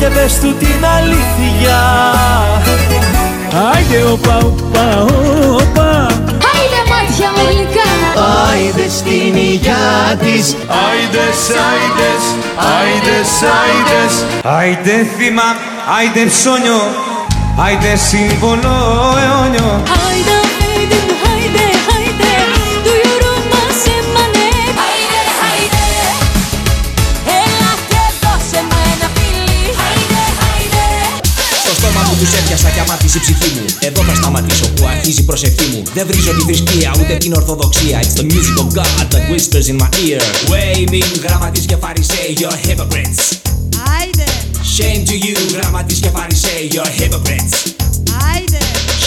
Και πες του την αλήθεια. Άιντε οπα οπα οπα Άιντε μάτια μου γλυκά Άιντε στην υγειά της. Άιντες, άιντες, άιντες, άιντες. Άιντε θύμα, άιντε ψώνιο, άιντε σύμβολο αιώνιο. Άιντε, άιντε έπιασα και αμάθησε η ψυχή μου. Εδώ θα σταματήσω που αρχίζει η προσευχή μου. Δεν βρίζω τη θρησκεία ούτε την ορθοδοξία. It's the music of God that whispers in my ear. Waving γραμματείς και φαρισαίοι You're hypocrites. Άιντε, Shame to you γραμματείς και φαρισαίοι You're hypocrites. Άιντε.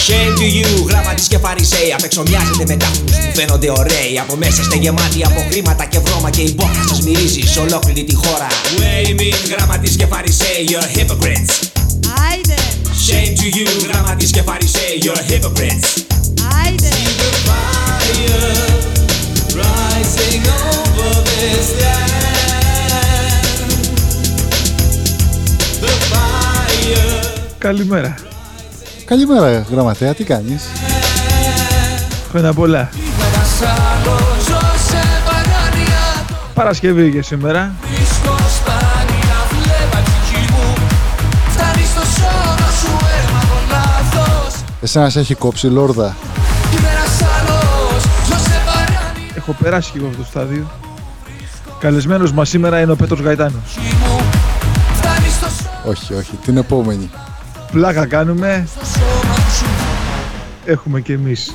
Shame to you γραμματείς και φαρισαίοι. Απεξομοιάζετε με τάφους που φαίνονται ωραίοι. Από μέσα είστε γεμάτοι από χρήματα και βρώμα Και η μπόχα σας μυρίζει σε ολόκληρη τη χώρα. Waving γραμματείς και φαρισαίοι You're hypocrites Άιντε, Shame to you γραμματείς και φαρισαίοι You're hypocrites άιντε the fire rising over this land. The fire. Καλημέρα. Καλημέρα, γραμματέα, τι κάνεις; Χρόνια πολλά. Παρασκευή και σήμερα. Εσένας σε έχει κόψει λόρδα. Έχω περάσει και εγώ αυτό το στάδιο. Καλεσμένος μας σήμερα είναι ο Πέτρος Γαϊτάνος. Όχι, όχι, την επόμενη. Πλάκα κάνουμε. Έχουμε και εμείς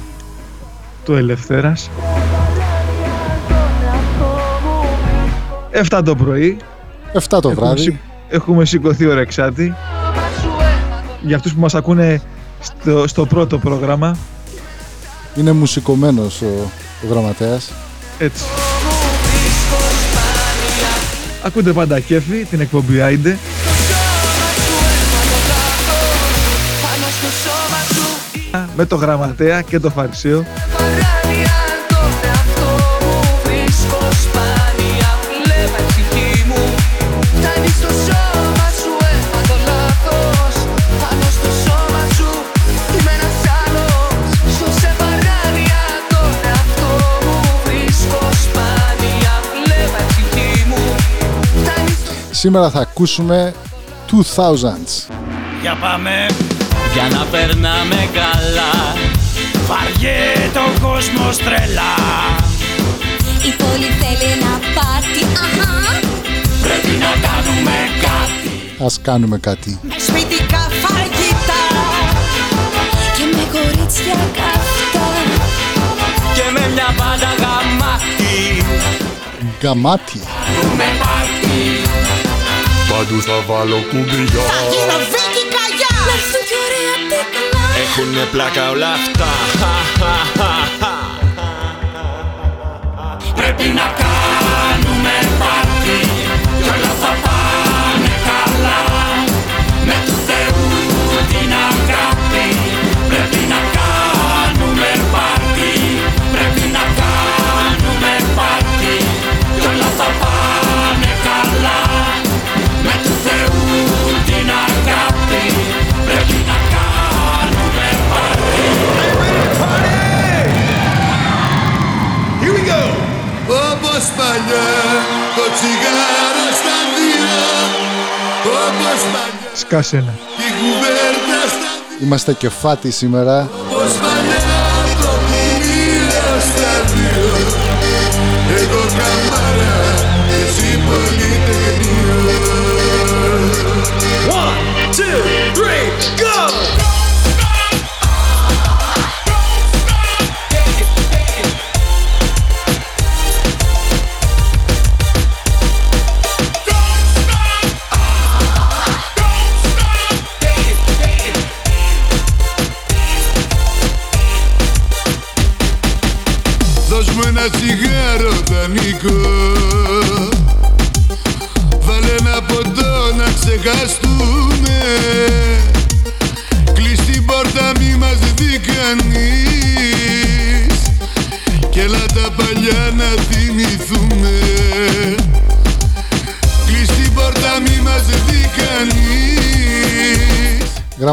το Ελευθέρας. 7 το πρωί. 7 το Έχουμε, βράδυ. σηκ- έχουμε σηκωθεί ώρα εξάτη. Για αυτούς που μας ακούνε στο, στο πρώτο πρόγραμμα. Είναι μουσικωμένος ο, ο γραμματέας. Έτσι. Ακούτε πάντα κέφι, την εκπομπή Άιντε. Με το γραμματέα και το φαρισαίο. Σήμερα θα ακούσουμε 2000s. Για πάμε. Για να περνάμε καλά. Βαριέται ο κόσμος τρελά. Η πόλη θέλει ένα πάρτι, αχα. Πρέπει να κάνουμε κάτι. Ας κάνουμε κάτι. Με σπιτικά φαγητά. Και με κορίτσια καυτά. Και με μια μπάντα γαμάτι. Γκαμάτι. Παντού θα βάλω κουμπιά. Γίνω Βίκυ Καγιά. Να έρθουν κι ωραία τεκνά Έχουνε πλάκα όλα αυτά. Πρέπει να κάνουμε πάρτι Κι όλα θα πάνε Σκάσε ένα. η κουβέρτα στα δύο Είμαστε κεφάτι σήμερα.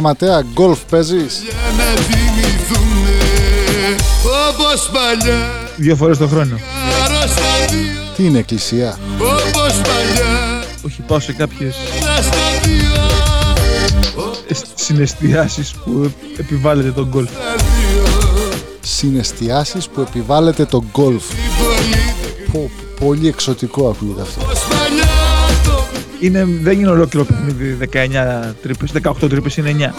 Γραμματέα, γκολφ παίζεις; Για να θυμηθούμε όπως παλιά Δύο φορές το χρόνο. Άρρωστα δύο Τι είναι εκκλησία; όπως παλιά Όχι, πάω σε κάποιες Άρρωστα δύο συναισθιάσεις που επιβάλλεται τον γκολφ. Τα δύο Συναισθιάσεις που επιβάλλεται το γκολφ. Πολύ Πω, πολύ εξωτικό ακούγεται αυτό. Όπως παλιά το Είναι, δεν είναι ολόκληρο παιχνίδι 19 τρύπες, 18 τρύπες είναι 9. παρά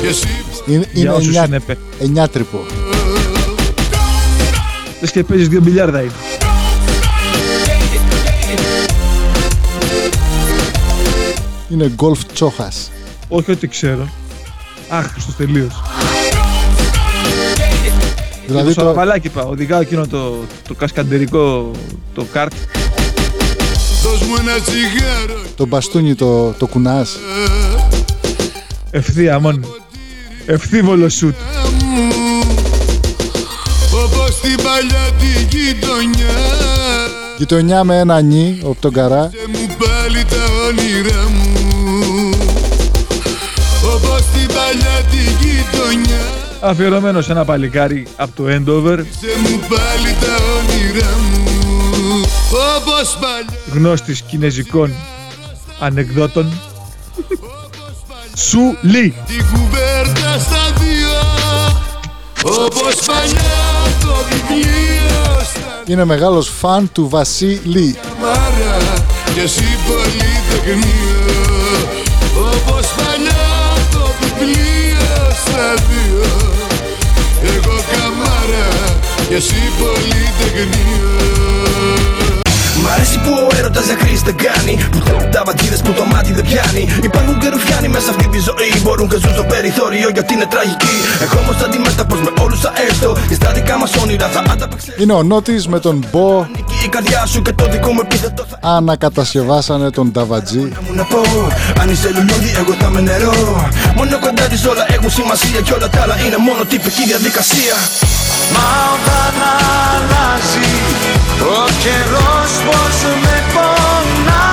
Και εσύ Είναι, Για είναι όσους εννιά, είναι πέ. εννιά τρυπο. Λες και παίζεις δύο μπιλιάρδα είναι. Είναι γκολφ τσόχας. Όχι ότι ξέρω. Άχρηστος τελείως. Δηλαδή το το, σαραβαλάκι πάω. Οδηγάω εκείνο το, το κασκαντερικό το κάρτ. Δώσ' μου ένα τσιγάρο το μπαστούνι το, το κουνάς. Ευθεία μόνο. Ευθύβολο σουτ. μου Όπως την παλιά τη γειτονιά Γειτονιά με ένα νι, από τον καρά. Σε μου πάλι τα όνειρά μου Όπως την παλιά τη γειτονιά Αφιερωμένος σε ένα παλικάρι από το Endover. Σε μου πάλι τα όνειρά μου Όπως παλιά Γνώστης κινέζικων ανεκδότων. Σου Λί. την κουβέρτα στα δύο Όπως παλιά το βιβλίο στα Είναι μεγάλος φαν του Βασίλη. μάρα Και εσύ πολυτεχνείο Όπως παλιά το βιβλίο στα δύο Εγώ καμάρα Και εσύ πολυτεχνείο Μ' αρέσει που ο έρωτας για κρίση δεν κάνει. Που θέλουν τα βατζίδε που το μάτι δεν πιάνει. Υπάρχουν και ρουφιάνοι μέσα αυτή τη ζωή. Μπορούν και ζουν στο περιθώριο γιατί είναι τραγική. Εγώ όμως αντιμέτωπο με όλους θα έρθω. Και στα δικά μας όνειρα θα ανταπεξέλθω. Είναι ο Νότης με τον Μπο. Η καρδιά σου και το δικό μου επίθετο θα Ανακατασκευάσανε τον Ταβατζή. μου να πω. Αν είσαι λουλούδι, εγώ θα με νερό. Μόνο κοντά της όλα έχουν σημασία. Και όλα τα άλλα είναι μόνο τυπική διαδικασία. Μα όταν αλλάζει ο καιρός πως με πονάει.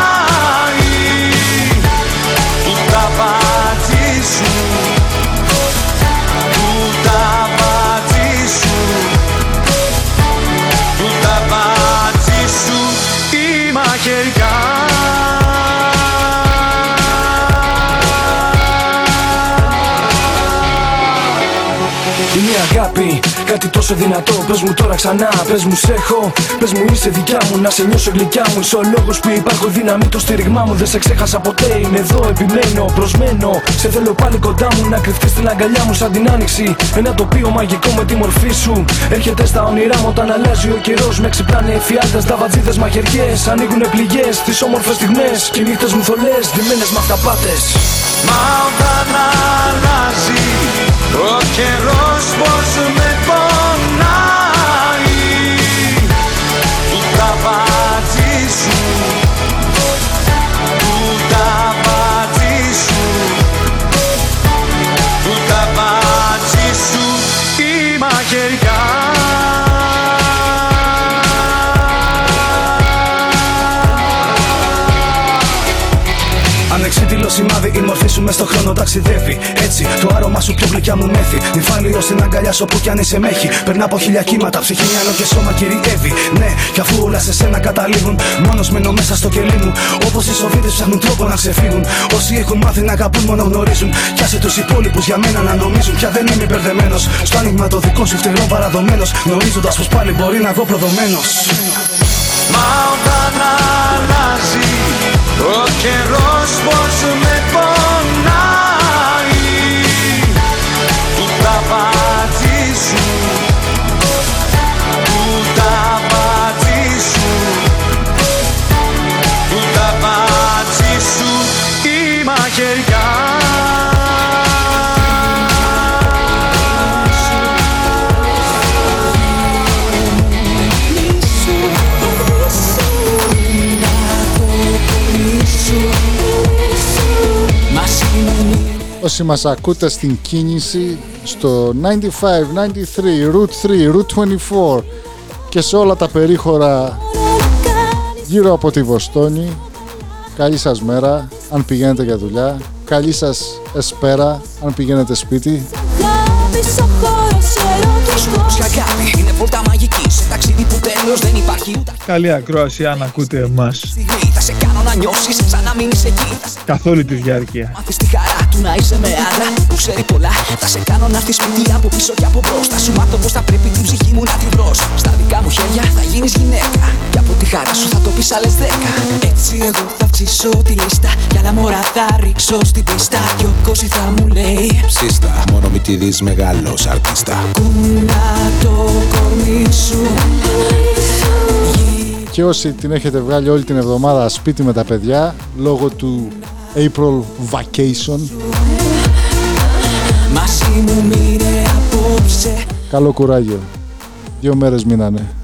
Του ταβάτζι σου Του ταβάτζι σου Του ταβάτζι σου η μαχαιριά Είναι η αγάπη, κάτι τόσο δυνατό. Πες μου τώρα ξανά, πες μου σε έχω. Πες μου είσαι δικιά μου, να σε νιώσω γλυκιά μου. Είσαι ο λόγος που υπάρχω, η δύναμη το στήριγμά μου. Δεν σε ξέχασα ποτέ, είναι εδώ, επιμένω, προσμένω. Σε θέλω πάλι κοντά μου, να κρυφτείς στην αγκαλιά μου σαν την άνοιξη. Ένα τοπίο μαγικό με τη μορφή σου. Έρχεται στα όνειρά μου όταν αλλάζει ο καιρός. Με ξυπνάνε εφιάλτε, δαβατζίδε μαχαιριές. Ανοίγουν πληγές, τις όμορφες στιγμές. Και οι νύχτες μου θολές, ντυμένες με αυταπάτε. Μα όταν αλλάζει ο καιρός πως με στο χρόνο ταξιδεύει. Έτσι, το άρωμά σου πιο γλυκιά μου μέθη. Νυφάλιο στην αγκαλιά σου όπου κι αν είσαι μέχη. Περνά από χίλια κύματα, ψυχή, μυαλό και σώμα κυριεύει. Ναι, κι αφού όλα σε σένα καταλήγουν, μόνος μένω μέσα στο κελί μου. Όπως οι σοβίδε ψάχνουν τρόπο να ξεφύγουν. Όσοι έχουν μάθει να αγαπούν, μόνο γνωρίζουν. Κι άσε τους υπόλοιπους για μένα να νομίζουν. Πια δεν είμαι μπερδεμένος. Στο άνοιγμα το δικό σου φτερό παραδομένος. Γνωρίζοντας πως πάλι μπορεί να βγω προδομένος. Μα όταν αλλάζει ο καιρός πως με πονάει Όσοι μας ακούτε στην κίνηση στο 95, 93, Route 3, Route 24 και σε όλα τα περίχωρα γύρω από τη Βοστόνη καλή σας μέρα αν πηγαίνετε για δουλειά καλή σας εσπέρα αν πηγαίνετε σπίτι. Αγάπης ο χώρος ερωτικός Για αγάπη είναι βόλτα μαγική Σε ταξίδι που τέλος δεν υπάρχει ούτε Καλή ακρόαση αν ακούτε εμάς στιγμή Θα σε κάνω να νιώσεις σαν να μείνεις εκεί Θα σε καθ' όλη τη διάρκεια. Μάθεις τη χαρά του να είσαι με άντρα που ξέρει πολλά Θα σε κάνω να έρθεις σπίτι από πίσω και από μπρος. Θα σου μάθω πως θα πρέπει την ψυχή μου να τη βρως. Στα δικά μου χέρια θα γίνεις γυναίκα. Και από τη χαρά σου θα το πεις άλλες δέκα. Έτσι εγώ θα αυξήσω τη λίστα. Κι άλλα μωρά θα ρίξω στην πίστα. Κι ο Κώσης θα μου λέει Ψίστα, μόνο μη τη δεις μεγάλος αρτίστα. Κούνα το κορμί σου. Και όσοι την έχετε βγάλει όλη την εβδομάδα σπίτι με τα παιδιά λόγω του April Vacation, Μαζί μου μείνε απόψε καλό κουράγιο. Δύο μέρες μείνανε.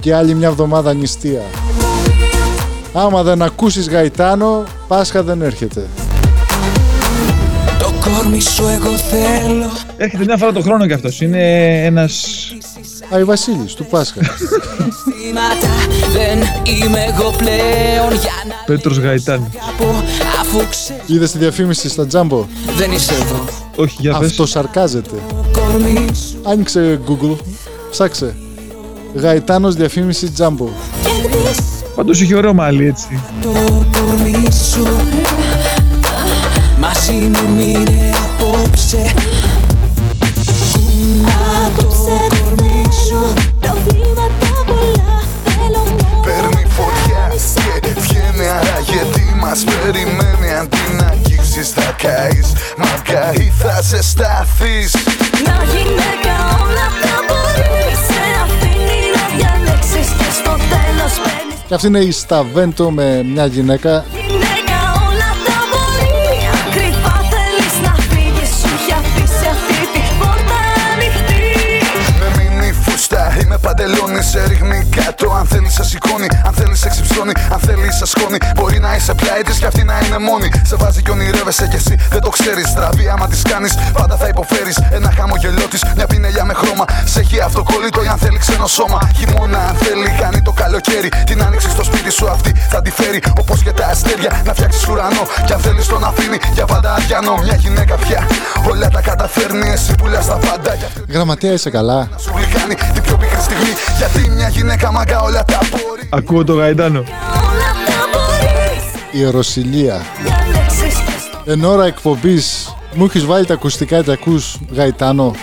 Και άλλη μια εβδομάδα νηστεία. Άμα δεν ακούσεις Γαϊτάνο, Πάσχα δεν έρχεται. Το κόρμι σου εγώ θέλω Έρχεται μια φορά το χρόνο κι αυτός. Είναι ένας... Άι Βασίλης, του Πάσχα. Σήματα δεν είμαι εγώ πλέον Για να Πέτρος Γαϊτάνη. πω αφού ξέρω Είδες τη διαφήμιση στα Τζάμπο; δεν είσαι εδώ Όχι, για πες. Αυτό σαρκάζεται. Το κόρμι σου Άνοιξε Google, ψάξε. Γαϊτάνος διαφήμιση Τζάμπο. Πάντως είχε ωραίο μάλι έτσι. Το κόρμι σου Μαζί μου μείνε απόψε Κούνα το κόρμι σου Προβλήματα πολλά. Θέλω μόνο Παίρνει φωτιά και βγαίνει άραγε τι μας περιμένει. Αντί να αγγίξεις θα καείς. Μα καεί θα ζεσταθείς Μια γυναίκα όλα τα μπορείς. Σε αφήνει να διαλέξεις και στο τέλος παίρνεις. Και αυτή είναι η Σταβέντο με μια γυναίκα. Γυναίκα είμαι παντελόνι Σε ρίχνει κάτω, αν θέλει σε σηκώνει. Αν θέλει σε ξυψώνει, αν θέλει σε σκόνη. Μπορεί να είσαι πλάι της και αυτή να είναι μόνη. Σε βάζει και ονειρεύεσαι κι εσύ, δεν το ξέρεις. Στραβή άμα της κάνεις, πάντα θα υποφέρεις. Ένα χαμογελό της, μια πινελιά με χρώμα. Σε έχει αυτοκόλλητο ή αν θέλει ξένο σώμα. Χειμώνα αν θέλει, κάνει το καλοκαίρι. Την άνοιξη στο σπίτι σου αυτή θα τη φέρει. Όπως και τα αστέρια, να φτιάξεις ουρανό. Κι αν θέλεις τον αφήνει, για πάντα αδιανό. Μια γυναίκα πια, όλα τα καταφέρνει. Εσύ που λες τα πάντα κι αυτή Γραμματέα είσαι καλά. σου γλυκάνει. Την πιο πικρή στιγμή Γιατί μια γυναίκα μαγκα όλα τα μπορεί Ακούω το Γαϊτάνο. Όλα τα μπορείς Η Ρωσιλία. Διαλέξεις και στο Εν ώρα εκπομπής μου έχεις βάλει τα ακουστικά και ακούς Γαϊτάνο;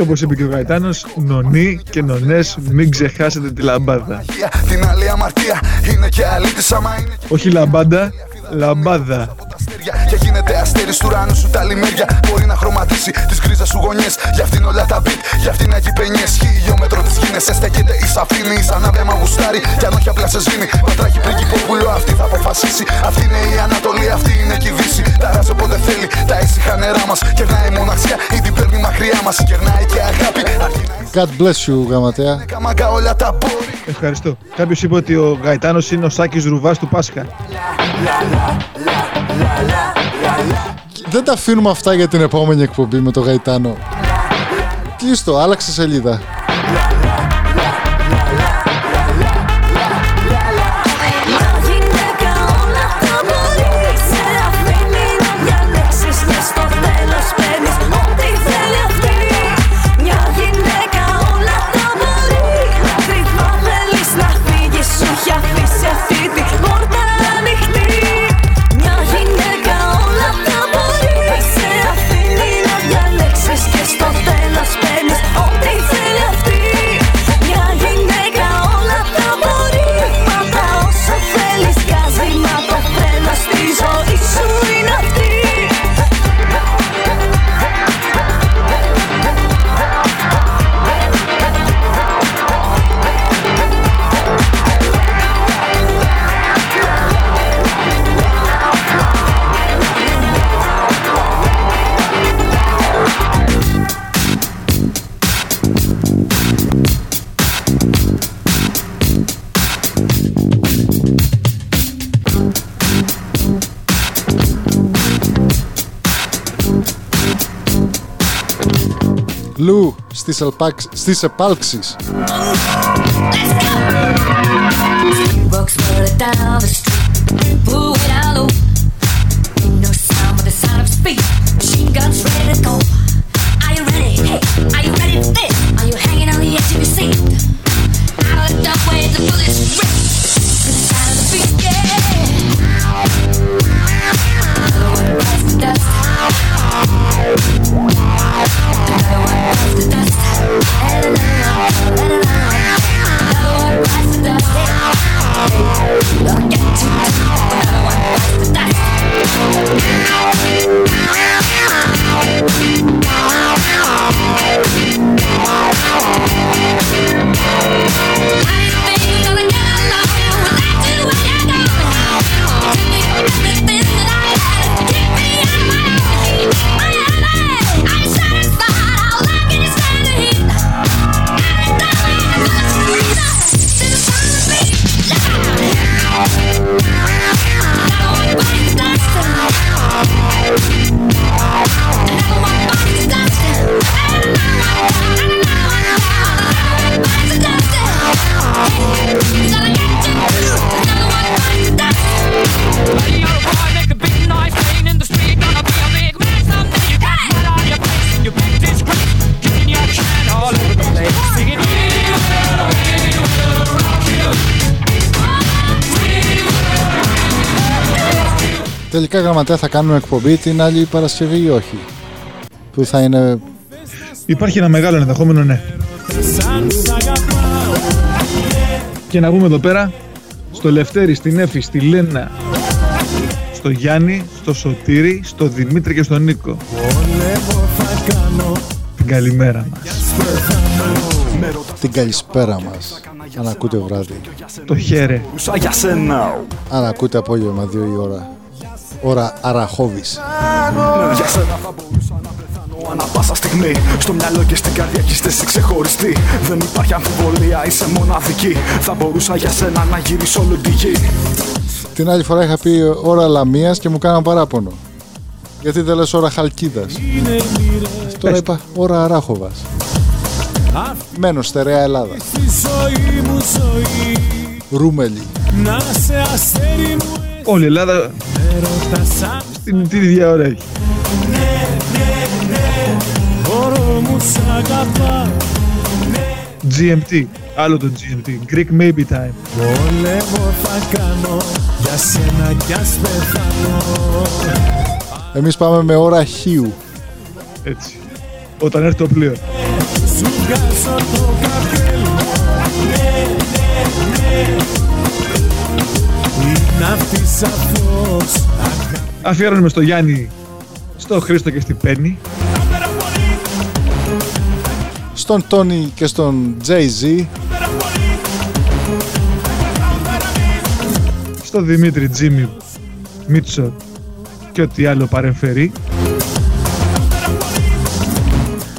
Και όπως είπε και ο Γαϊτάνος, νονί και νονές μην ξεχάσετε τη λαμπάδα. Την άλλη αμαρτία είναι και αλήτης άμα είναι και Όχι λαμπάντα, λαμπάδα. Τα αστέρια. Και γίνεται αστέρι του ουρανού σου τα λιμέρια. Μπορεί να χρωματίσει τις γκρίζες σου γωνιές. Γι' αυτήν όλα τα beat, γι' αυτήν έχει πενιές. Χιλιόμετρο της γίνες στέκεται η σαφήνη. Σαν να μα γουστάρει κι αν όχι απλά σε σβήνει. Πατράχει πριγκυπόπουλο αυτή θα αποφασίσει. Αυτή είναι η Ανατολή, αυτή είναι και η Δύση. Ταράζει όποτε θέλει, τα ήσυχα νερά μας. Κερνάει η μοναξιά ή την παίρνει μακριά μας. Κερνάει και αγάπη, αρκεί να είσαι God bless you γραμματέα. καμαγκά όλα τα μπορεί. Ευχαριστώ. Κάποιος είπε ότι ο Γαϊτάνος είναι ο Σάκης Ρουβάς του Πάσχα. Δεν τα αφήνουμε αυτά για την επόμενη εκπομπή με το Γαϊτάνο. Κλείστο, άλλαξε σελίδα. στις, ελπάξ, στις επάλξεις. Bucks further Τελικά γραμματέα θα κάνουμε εκπομπή την άλλη Παρασκευή ή όχι; Που θα είναι Υπάρχει ένα μεγάλο ενδεχόμενο, ναι. Και να πούμε εδώ πέρα, στο Λευτέρη, στην Έφη, στη Λένα, στο Γιάννη, στο Σωτήρη, στο Δημήτρη και στον Νίκο. Την καλημέρα μας. την καλησπέρα μας. Αν ακούτε βράδυ. Το χέρε. Για σένα. Αν ακούτε απόγευμα 2 η ώρα. Ώρα Αραχώβης. Για σένα θα μπορούσα να πεθάνω ανά πάσα στιγμή. Στο μυαλό και στην καρδιά κι είστε εσύ ξεχωριστή. Δεν υπάρχει αμφιβολία, είσαι μοναδική. Θα μπορούσα για σένα να γυρίσω όλη τη γη. Την άλλη φορά είχα πει ώρα Λαμίας και μου κάναν παράπονο. Γιατί δεν λες ώρα Χαλκίδας; Τώρα είπα ώρα Αράχοβας. Μένω στερεά Ελλάδα. ζωή μου ζωή Ρούμελι. Να σε αστέρι μου Όλη η Ελλάδα έρωτα σαν στην την ίδια ώρα έχει. χώρο μου σ' αγαπάω GMT. Άλλο το GMT. Greek Maybe Time. Πόλεμο θα κάνω για σένα κι ας πεθάνω Εμείς πάμε με ώρα Χίου. Έτσι. Όταν έρθει το πλοίο. Σου βγάζω το καπέλο Ναι, ναι, ναι Είναι αυτή σαφώς Αφιέρωνουμε στο Γιάννη, στο Χρήστο και στην Πέννη. Στον Τόνι και στον Jay-Z. στο Δημήτρη Τζίμι Μίτσο και ό,τι άλλο παρεμφερεί.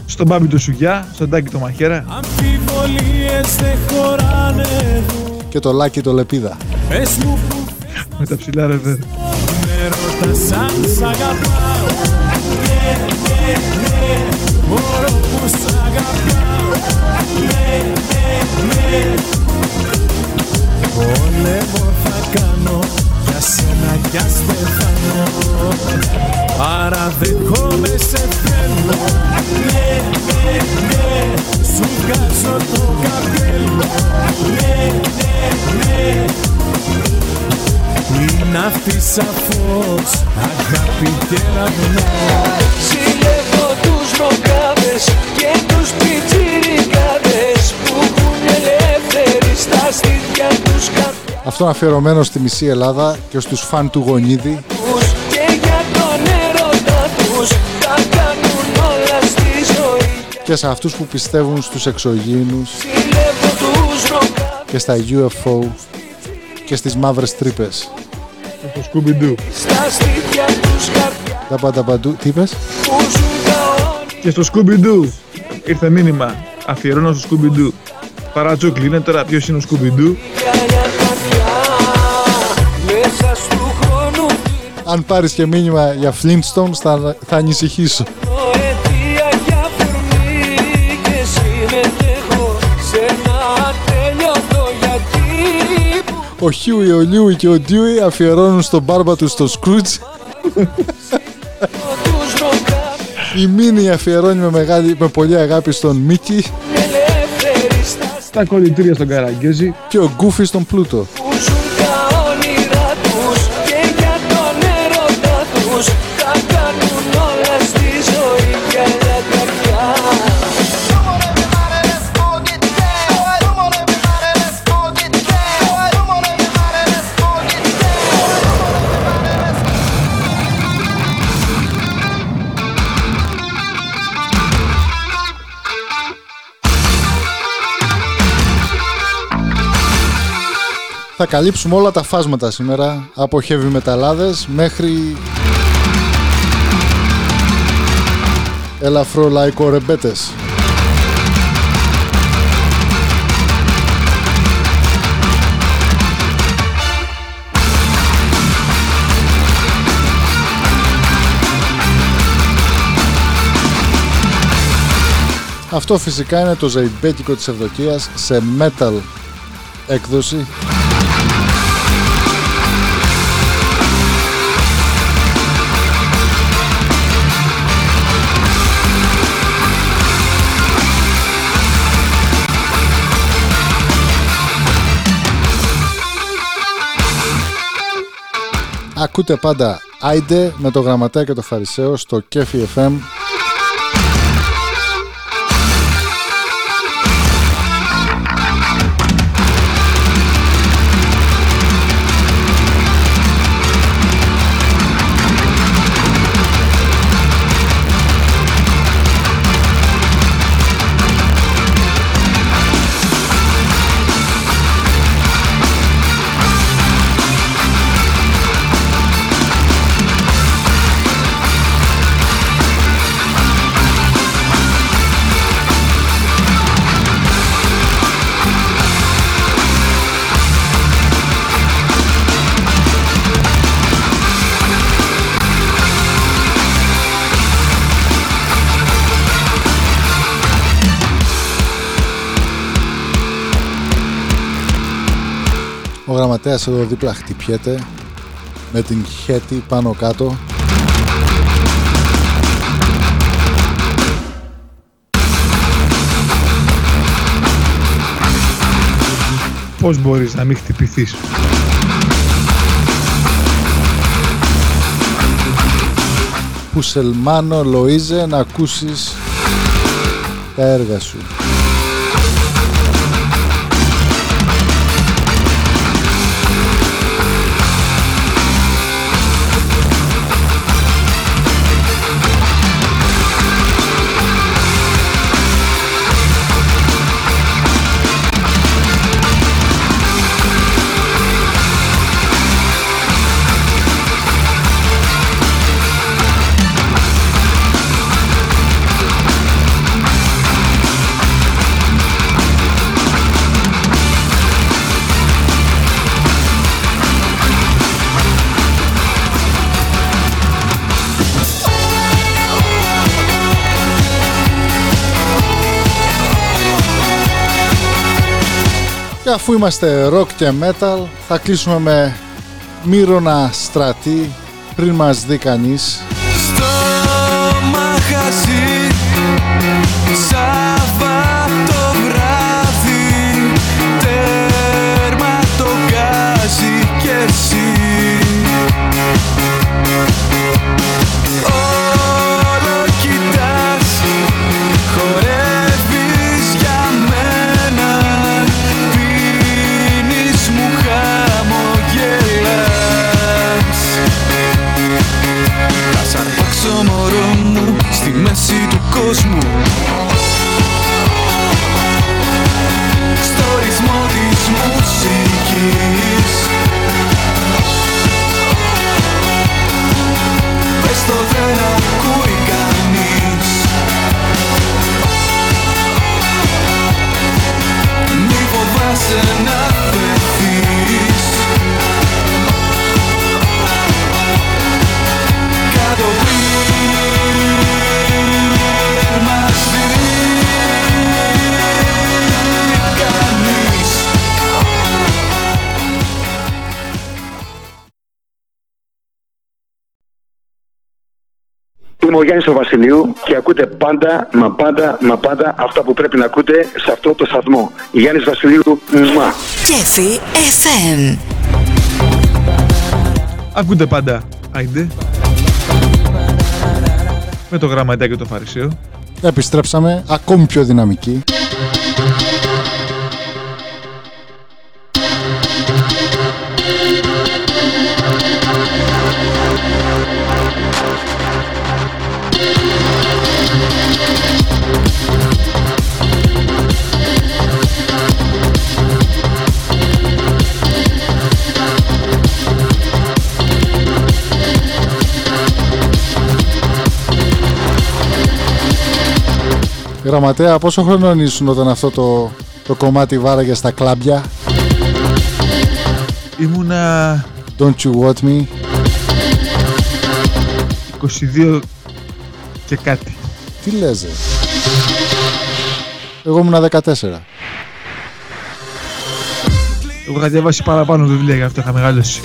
Στον Μπάμπη του Σουγιά, στον Τάκη το Μαχαίρα. Αμφιβολίες δεν χωράνε εδώ Και το Λάκη το Λεπίδα. Πες μου που Με τα ψηλά ρεβέρ. με ρωτάς αν σ' αγαπάω Ναι, ναι, ναι Μωρό που σ' αγαπάω Ναι, ναι, ναι Πόλεμο θα κάνω για σένα κι ας πεθάνω Άρα δεχόμαι σε θέλω. Ναι, ναι, ναι Σου βγάζω το καπέλο. Ναι, ναι, ναι. Είναι αυτή σαφώς αγάπη και ραυνά Συλλεύω τους ροκάδες και τους πιτσιρικάδες που έχουν ελεύθεροι στα στήθια τους. καρδιούς Αυτό αφιερωμένο στη μισή Ελλάδα και στους φαν του Γονίδη και για τον έρωτα τους τα κάνουν όλα στη ζωή και σε αυτούς που πιστεύουν στους εξωγήινους Συλλεύω τους ροκάδες και στα UFO και στις μαύρες τρύπες. Στο Scooby-Doo. στα στήθια τους καρδιά Τα πάντα παντού. Τι είπες; που ζουν τα όνειρα Και στο Scooby-Doo ήρθε μήνυμα. Αφιερώνω στο Scooby-Doo. Παρατσούκλι είναι τώρα ποιος είναι ο Scooby-Doo; αν πάρεις και μήνυμα για Flintstones θα, θα ανησυχήσω. Ο Χιούι, ο Λιούι και ο Ντιούι αφιερώνουν στον μπάρμπα τους στο Σκρούτζ. Η Μίνι αφιερώνει με, μεγάλη, με πολύ αγάπη στον Μίκη. Τα κολλητήρια στον Καραγκέζη. Και ο Γκούφι στον Πλούτο. Θα καλύψουμε όλα τα φάσματα σήμερα από heavy μεταλλάδες μέχρι ελαφρό λαϊκό ρεμπέτες. Αυτό φυσικά είναι το ζεϊμπέκικο της Ευδοκίας σε metal έκδοση Ακούτε πάντα Άιντε με το γραμματέα και το Φαρισαίο στο Κέφι FM Ο γραμματέας εδώ δίπλα χτυπιέται με την χέτη πάνω κάτω Πώς μπορείς να μην χτυπηθείς; Πουσελμάνο Λοΐζε να ακούσεις τα έργα σου. Και αφού είμαστε rock και metal θα κλείσουμε με Μύρονα Στρατή πριν μας δει κανείς Είμαι ο Γιάννης ο Βασιλείου και ακούτε πάντα, μα πάντα, μα πάντα αυτά που πρέπει να ακούτε σε αυτό το σταθμό. Γιάννης Βασιλείου, μουά. Κέφι FM. Ακούτε πάντα, άιντε. Με το γραμματάκι το Φαρισαίο. Επιστρέψαμε ακόμη πιο δυναμικοί. Γραμματέα, πόσο χρονών ήσουν όταν αυτό το, το κομμάτι βάραγε στα κλάμπια. Ήμουνα Don't you want me; 22 και κάτι. Τι λες, ρε; Εγώ ήμουνα 14. Εγώ είχα διαβάσει παραπάνω βιβλία γι' αυτό είχα μεγαλώσει.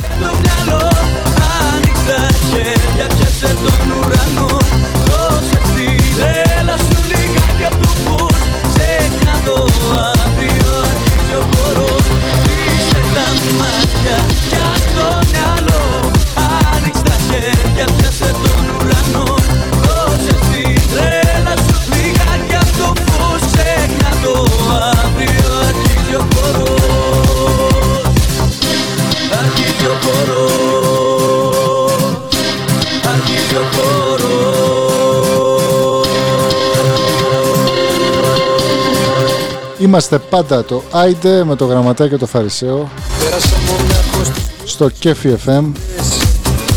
Είμαστε πάντα το Άιντε με το γραμματέα και το Φαρισαίο. Πέρασα μονάχος στο Κέφι FM.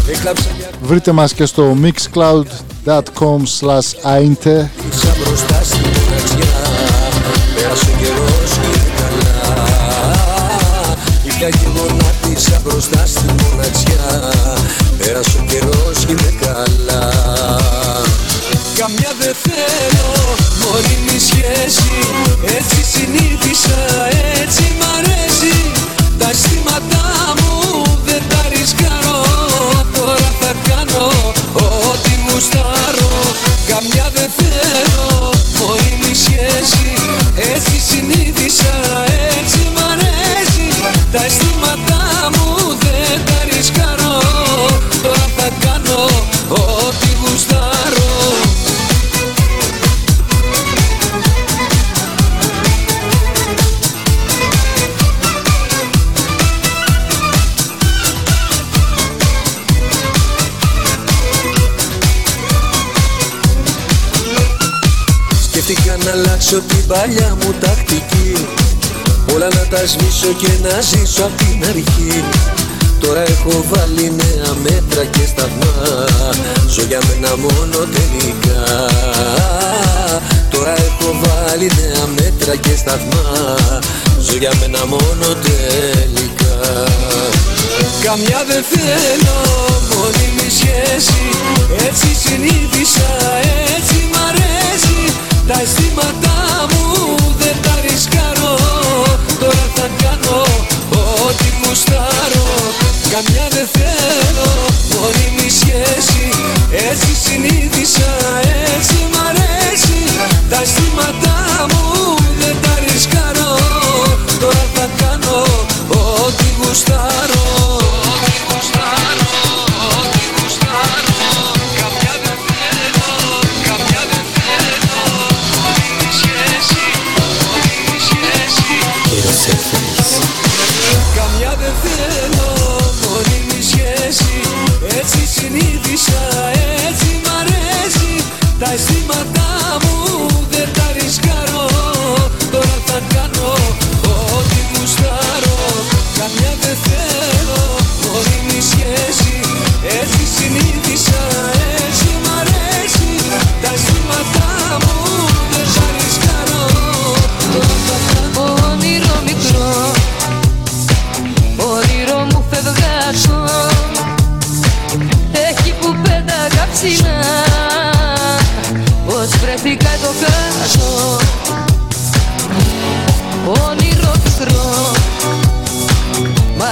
Έκλαψα για Βρείτε μας και στο mixcloud.com slash ainte Ήρθα μπροστά στη μοναξιά Πέρασε ο καιρός και είναι καλά Ήρθα και γονάτισα μπροστά στη μοναξιά Πέρασε ο καιρός και είναι καλά Καμιά δεν θέλω μόνιμη σχέση. Έτσι συνήθισα, έτσι μ' παλιά μου τακτική. Όλα να τα σβήσω και να ζήσω απ' την αρχή. Τώρα έχω βάλει νέα μέτρα και σταθμά. Ζω για μένα μόνο τελικά. Τώρα έχω βάλει νέα μέτρα και σταθμά. Ζω για μένα μόνο τελικά. Καμιά δεν θέλω μόνιμη σχέση. Έτσι συνήθισα, έτσι μ' αρέσει Τα αισθήματά μου δεν τα ρισκάρω. Τώρα θα κάνω ό,τι γουστάρω Καμιά δεν θέλω μόνιμη σχέση. Έτσι συνήθισα,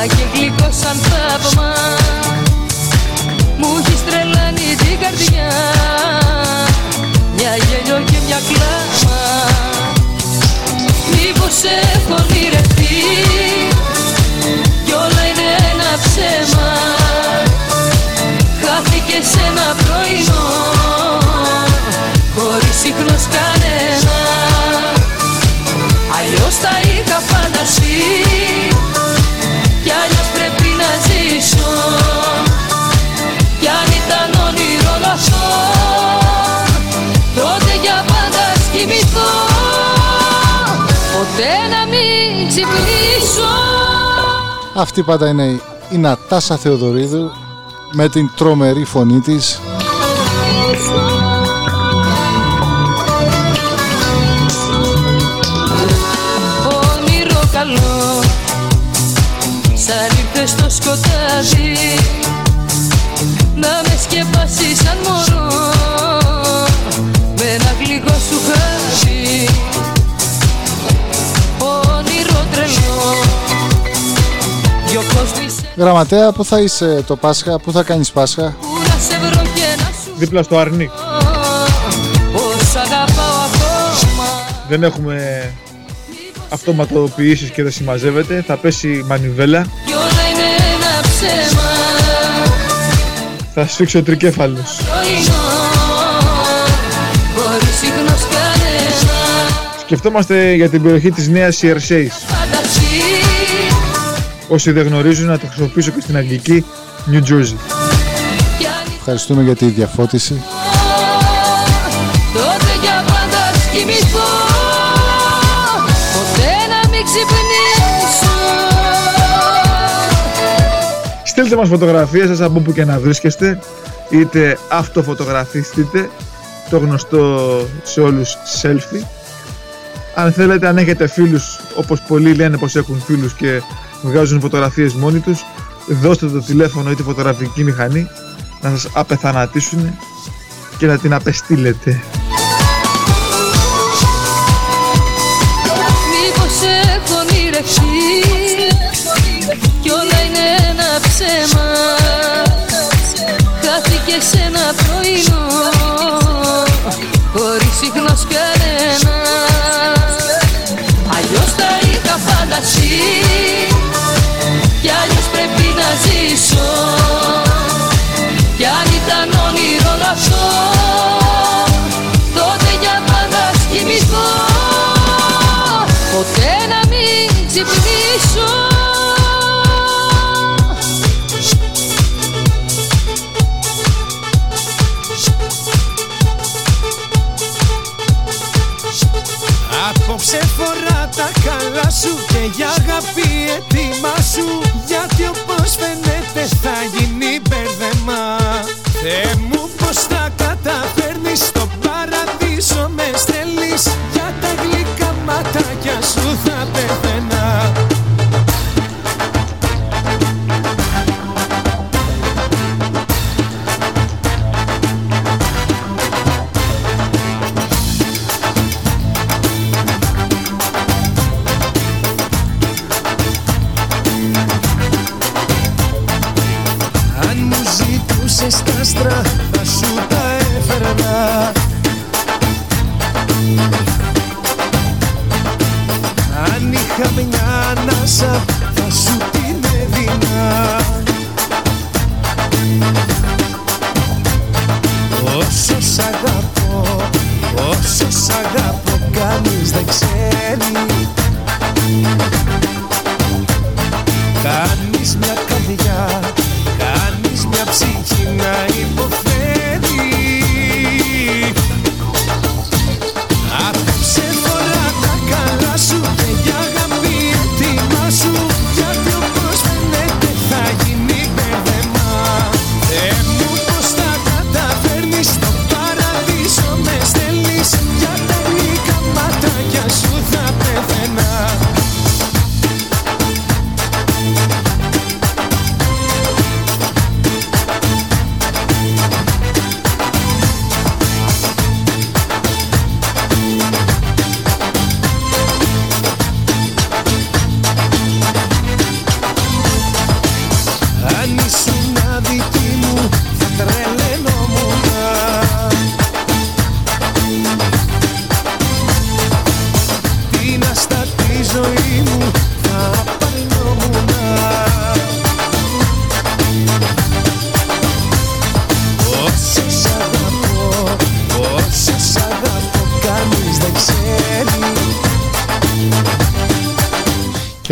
και γλυκό σαν θαύμα. Μου έχεις τρελάνει την καρδιά. Μια γέλιο και μια κλάμα. Μήπως Αυτή πάντα είναι η Νατάσα Θεοδωρίδου με την τρομερή φωνή της. Όνειρο καλό Σαν ήρθες στο σκοτάδι Γραμματέα, πού θα είσαι το Πάσχα, πού θα κάνεις Πάσχα; Που να σε βρω και να σου Δίπλα στο Αρνί. Πως αγαπάω ακόμα Δεν έχουμε αυτοματοποιήσεις και δεν συμμαζεύεται. Θα πέσει μανιβέλα. Κι όλα είναι ένα ψέμα Θα σφίξει ο τρικέφαλος. Πρωινό Χωρίς ίχνος κανένα Σκεφτόμαστε για την περιοχή της Νέας Ιερσέης. Φανταστεί Όσοι δεν γνωρίζουν να το χρησιμοποιήσω και στην αγγλική New Jersey. Ευχαριστούμε για τη διαφώτιση. Τότε για πάντα ας κοιμηθώ Ποτέ να μην ξυπνήσω. Στείλτε μας φωτογραφίες σας από όπου και να βρίσκεστε. Είτε αυτοφωτογραφίστείτε το γνωστό σε όλους selfie. Αν θέλετε αν έχετε φίλους όπως πολλοί λένε πως έχουν φίλους και βγάζουν φωτογραφίες μόνοι τους. Δώστε το τηλέφωνο ή τη φωτογραφική μηχανή να σας απεθανατήσουν και να την απεστείλετε Μήπως έχω ονειρευτεί Κι όλα είναι ένα ψέμα. Χάθηκε σε ένα πρωινό Χωρίς ίχνος κανένα Αλλιώς τα είχα φανταστεί Απόψε φορά τα καλά σου και για αγάπη έτοιμα σου. Γιατί όπως φαίνεται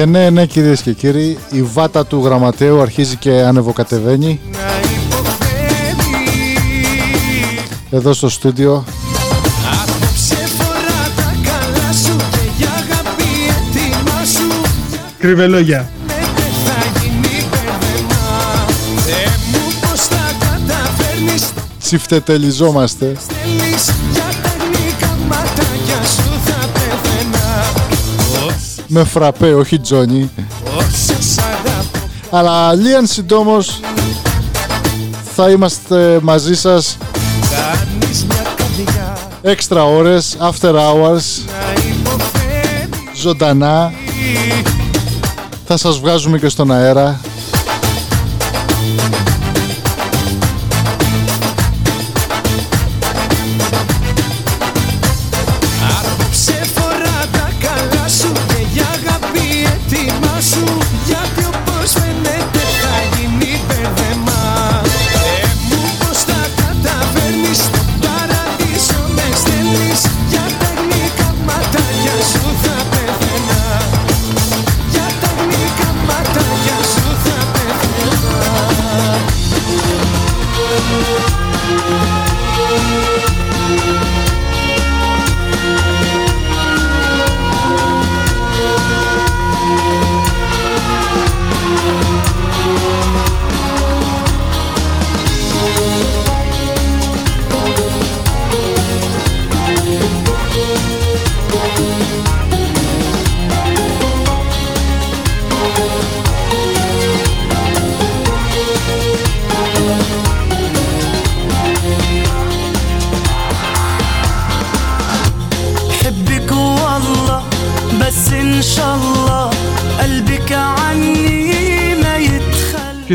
Και ναι, ναι κυρίες και κύριοι, η βάτα του γραμματέου αρχίζει και ανεβοκατεβαίνει. Εδώ στο στούντιο. Απόψε φορά Με φραπέ, όχι Τζόνι. Όσο σ' αγαπώ Αλλά λίγαν συντόμως θα είμαστε μαζί σας Κάνεις μια καρδιά έξτρα ώρες, after hours, να υποφέρει ζωντανά. Θα σας βγάζουμε και στον αέρα.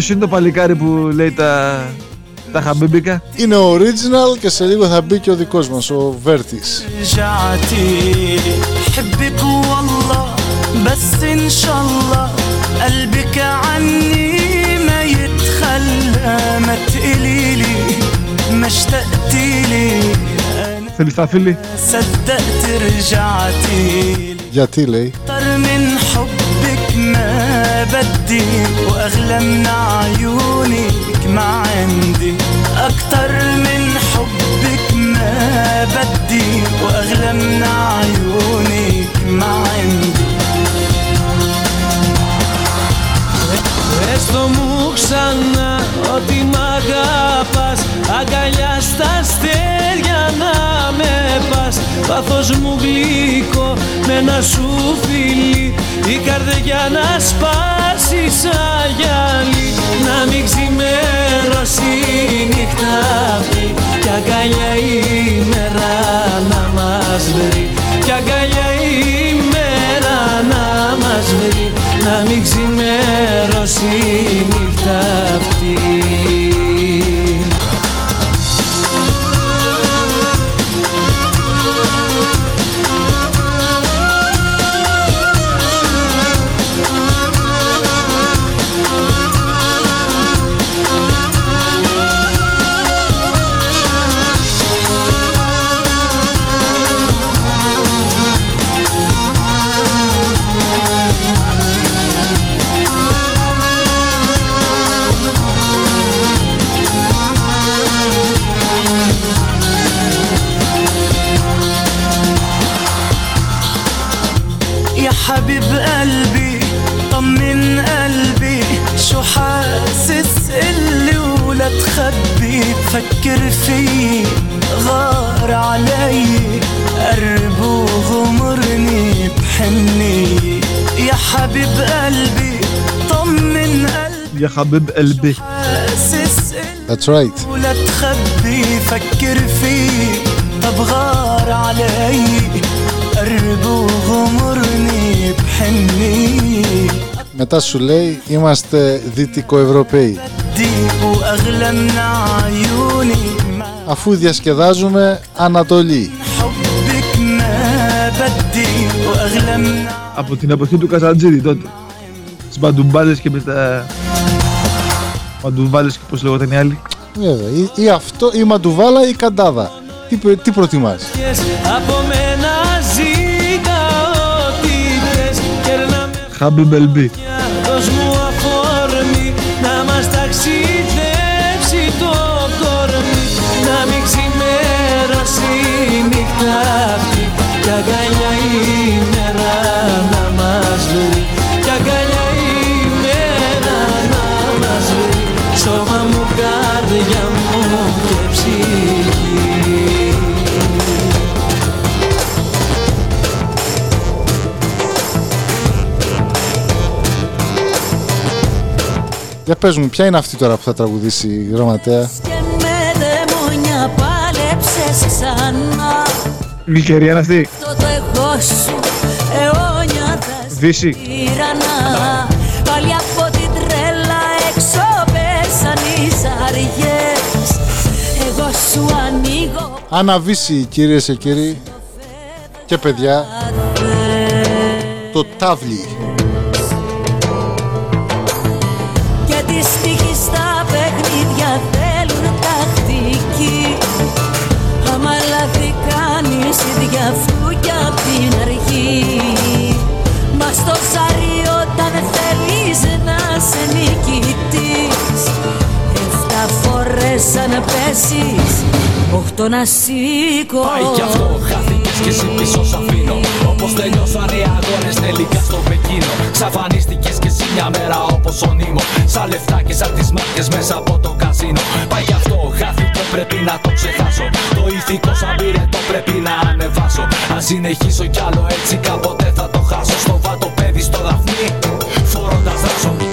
είναι το παλικάρι που λέει τα, τα χαμπίμπικα. Είναι ο original και σε λίγο θα μπει και ο δικός μας, ο Βέρτης. رجعتي حبك والله بس ان شاء الله قلبك عني ما يتخلى ما تقليلي ما اشتقتيلي انا Θέλεις τα φίλη. صدقت رجعتي Γιατί λέει. أكتر من حبك ما بدي وأغلى من عيونك ما عندي أكتر من حبك ما بدي وأغلى من عيونك ما عندي Έστω μου ξανά ότι μ' αγαπάς Αγκαλιά στα αστέρια να με πας Πάθος μου γλυκό με ένα σου φίλι η καρδιά να σπάσει σαν γυαλί Να μην ξημερώσει η νύχτα αυτή. Κι αγκαλιά η μέρα να μας βρει. Κι αγκαλιά η μέρα να μας βρει. Να μην ξημερώσει η νύχτα αυτή تخبي فكر في غار علي قرب وغمرني بحني يا حبيب قلبي طمن قلبي Για χαμπίμπ ελμπί. حاسس That's right. ولا تخبي فكر فيه طب غار علي قرب وغمرني بحني Μετά σου λέει είμαστε δυτικοευρωπαίοι. Αφού διασκεδάζουμε Ανατολή. Από την εποχή του Καζαντζίδη τότε. Τις μπαντουμπάλες και με τα... Και πώς λέγονταν οι άλλοι. Ή, αυτό, ή μαντουβάλα ή καντάδα. Τι, τι προτιμάς; Χάμπι Μπελμπί. Για πες μου, ποια είναι αυτή τώρα που θα τραγουδήσει η γραμματέα; Και με δαιμόνια πάλεψες ξανά Γλυκερία είναι αυτή; Το το εγώ σου αιώνια θα Δύση. στήρανα Πάλι από την τρέλα έξω πέσαν οι ζαριές Εγώ σου ανοίγω Αναβήσει κυρίες και κύριοι και παιδιά το τάβλι. Και τη τύχη στα παιχνίδια θέλουν τακτική. Άμα λάθη κάνεις ίδια αυτού κι απ' την αρχή. Μα στο ψάρι όταν θέλεις να σε νικητής Εφτά φορές αν πέσεις, οχτώ να σηκώ Πάει κι αυτό, χάθηκες και εσύ πίσω σ' αφήνω. Όπως τελειώσαν οι αγώνες τελικά στο Πεκίνο. Ξαφανίστηκες και εσύ μια μέρα όπως ο Νίμος. Σαν λεφτά και σαν τις μάρκες μέσα από το καζίνο. Πάει κι αυτό, χάθηκε πρέπει να το ξεχάσω. Το ηθικό σαν πήρε το πρέπει να ανεβάσω. Αν συνεχίσω κι άλλο έτσι κάποτε θα το χάσω. Στο βάτο παιδί στο δαφνί, φορώντας δράσο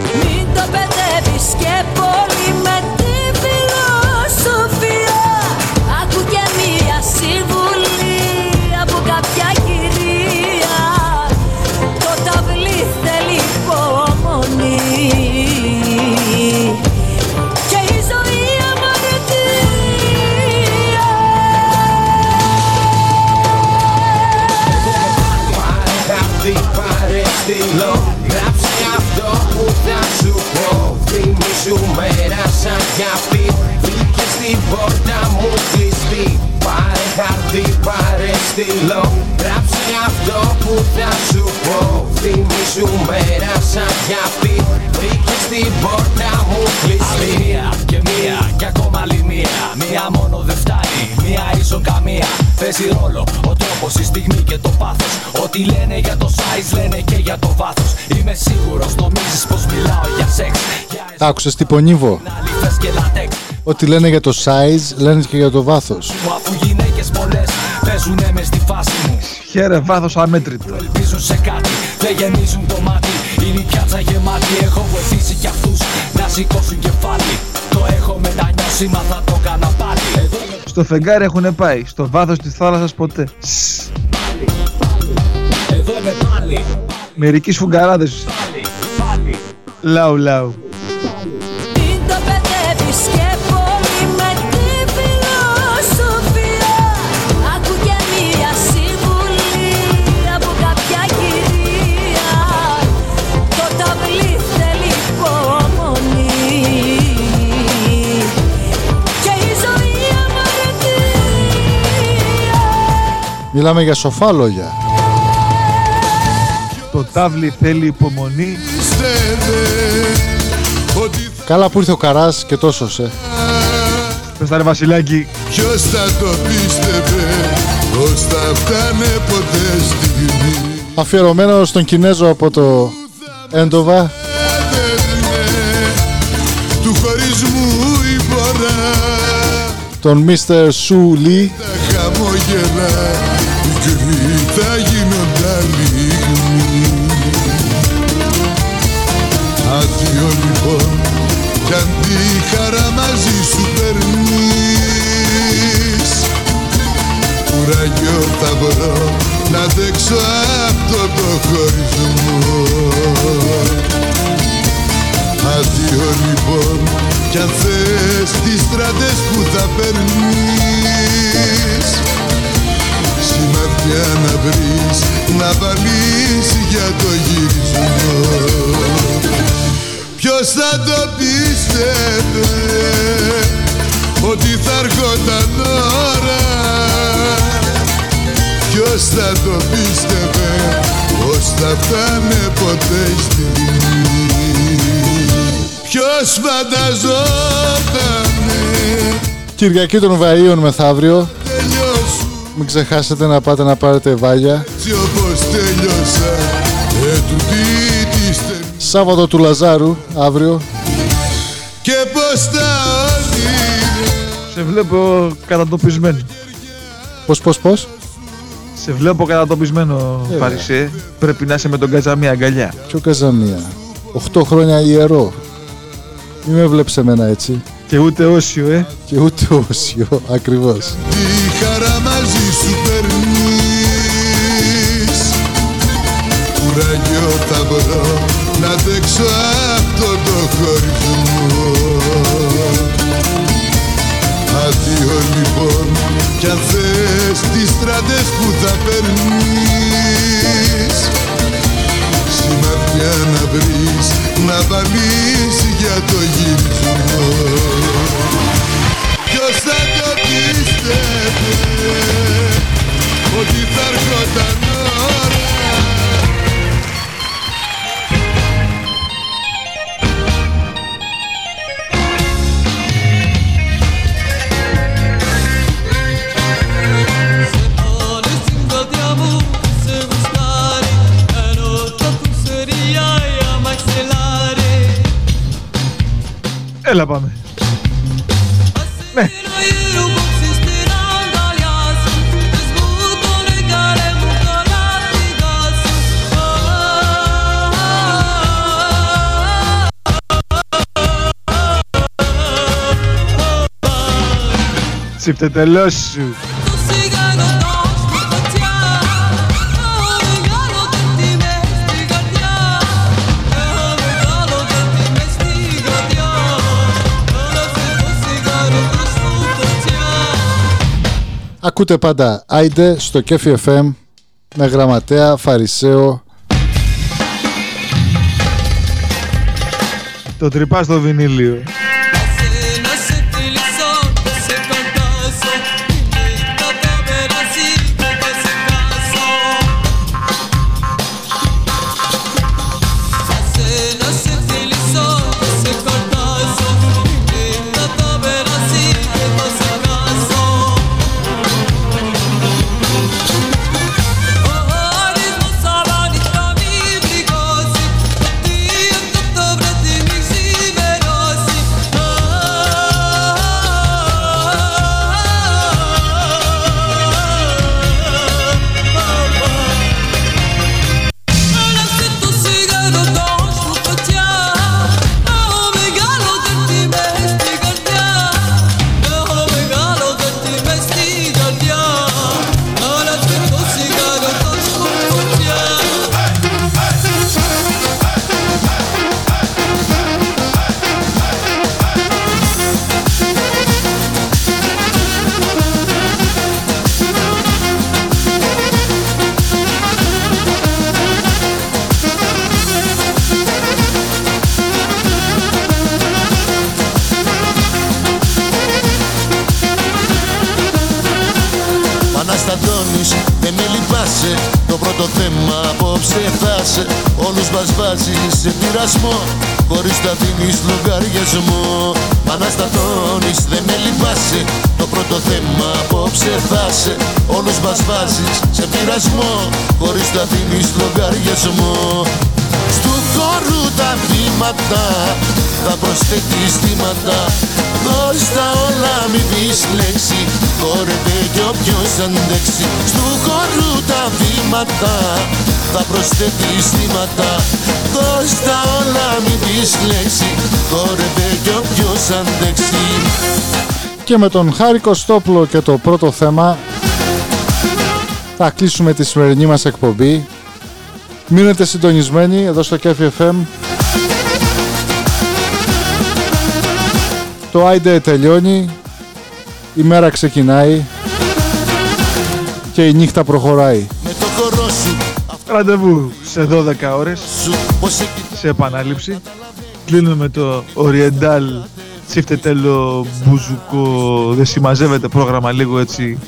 στυλό Γράψε αυτό που θα σου πω. Θυμήσου μέρα σαν κι αυτή Βρήκε στην πόρτα μου κλειστή Άλλη μία και μία και ακόμα άλλη μία. Μία μόνο δεν φτάνει, μία ίσον καμία. Παίζει ρόλο ο τρόπος, η στιγμή και το πάθος. Ό,τι λένε για το size λένε και για το βάθος. Είμαι σίγουρος, νομίζεις πως μιλάω για σεξ. Για Άκουσες τι πονίβο. αλήθες και λατέξ. Ό,τι λένε για το size λένε και για το βάθος. Μου αφού γυναίκες πολλές παίζουνε μες στη φάση μου Χαίρε βάθος αμέτρητο. Ελπίζουν σε κάτι, δεν γεμίζουν το μάτι Είναι η πιάτσα γεμάτη, έχω βοηθήσει κι αυτούς Να σηκώσουν κεφάλι Το έχω μετανιώσει, μα θα το έκανα πάλι Εδώ με Στο φεγγάρι έχουν πάει. Στο βάθος της θάλασσας ποτέ. Σσ. εδώ με πάλι Μερικοί σφουγγαράδες. Λαου λαου. Μιλάμε για σοφά λόγια. Το τάβλι θέλει υπομονή. Καλά που ήρθε ο Καράς και τόσος σε. Πες τα ρε Βασιλάκη. Ποιος θα το πίστευε πως θα φτάνε ποτέ στιγμή Αφιερωμένο στον Κινέζο από το Έντοβα. του χωρισμού η φορά Τον Mr. Su Lee. τα χαμόγελα μικρή θα γίνονταν λίγοι Άδειο λοιπόν κι αν τη χαρά μαζί σου περνείς Κουράγιο θα βρω να αντέξω αυτό το χωρισμό Άδειο λοιπόν κι αν θες τις στράτες που θα περνείς Σημαδιά να βρεις να βάλεις για το γυρισμό Ποιος θα το πίστευε ότι θα έρχονταν ώρα; Ποιος θα το πίστευε πως θα φτάνε ποτέ η στιγμή Ποιος φανταζότανε; Κυριακή των Βαΐων μεθαύριο. Μην ξεχάσετε να πάτε να πάρετε βάγια. έτσι όπως τέλειωσα ετούτη τη στενή Σάββατο του Λαζάρου αύριο. και πως τα όνειρα Σε βλέπω κατατοπισμένο. Πώς, πώς, πώς; Σε βλέπω κατατοπισμένο, Βέβαια. Φαρισέ. Πρέπει να είσαι με τον Κατζαμί αγκαλιά. Ποιο Καζαμία. 8 χρόνια ιερό. Μη με βλέπεις εμένα έτσι. Και ούτε όσιο, ε. Και ούτε όσιο. Ακριβώς. Τι χαρά μαζί σου περνείς Κουράγιο θα βρω να αντέξω αυτό το χωρισμό Αδείο λοιπόν κι αν θες τις στράτες που θα περνείς Σημαδιά να βρεις να βάλεις για το γυρισμό ότι θα έρχονταν ώρα Έλα πάμε. Τσίπτε τελώς σου. Ακούτε πάντα Άιντε στο Κέφι FM με γραμματέα Φαρισαίο Το τρυπάς στο βινίλιο. Τα βήματα Θα προσθέτεις θύματα Δώσ' τα όλα μη πεις λέξη Χόρευε κι όποιος αντέξει και με τον Χάρη Κωστόπουλο και το πρώτο θέμα θα κλείσουμε τη σημερινή μας εκπομπή. Μείνετε συντονισμένοι εδώ στο Κέφι FM. Το Άιντε τελειώνει, η μέρα ξεκινάει και η νύχτα προχωράει. Ραντεβού σε 12 ώρες Πως σε επανάληψη. Κλείνουμε το Oriental τσίφτε τέλο μπουζουκό δεν συμμαζεύεται πρόγραμμα λίγο έτσι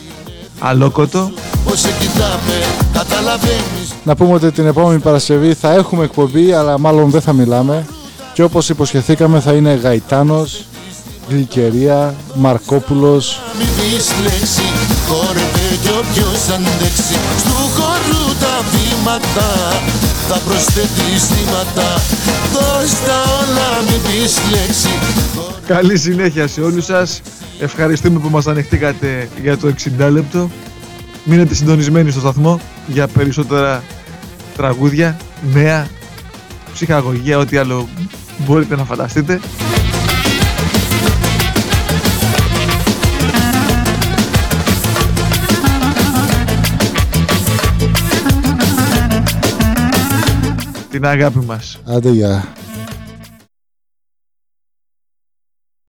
αλόκοτο. Πώς σε κοιτάμε, καταλαβαίνεις Να πούμε ότι την επόμενη Παρασκευή θα έχουμε εκπομπή, αλλά μάλλον δεν θα μιλάμε. Και όπως υποσχεθήκαμε θα είναι Γαϊτάνος, Γλυκερία, Μαρκόπουλος, Μην πεις λέξη, χόρευε κι όποιος αντέξει Στου χορού τα βήματα, θα προσθέτεις θύματα Δώσ' τα όλα, μην πεις λέξη Καλή συνέχεια σε όλους σας. Ευχαριστούμε που μας ανεχτήκατε για το 60 λεπτό. Μείνετε συντονισμένοι στο σταθμό για περισσότερα τραγούδια, νέα, ψυχαγωγία, ό,τι άλλο μπορείτε να φανταστείτε. Την αγάπη μας. Άντε γεια.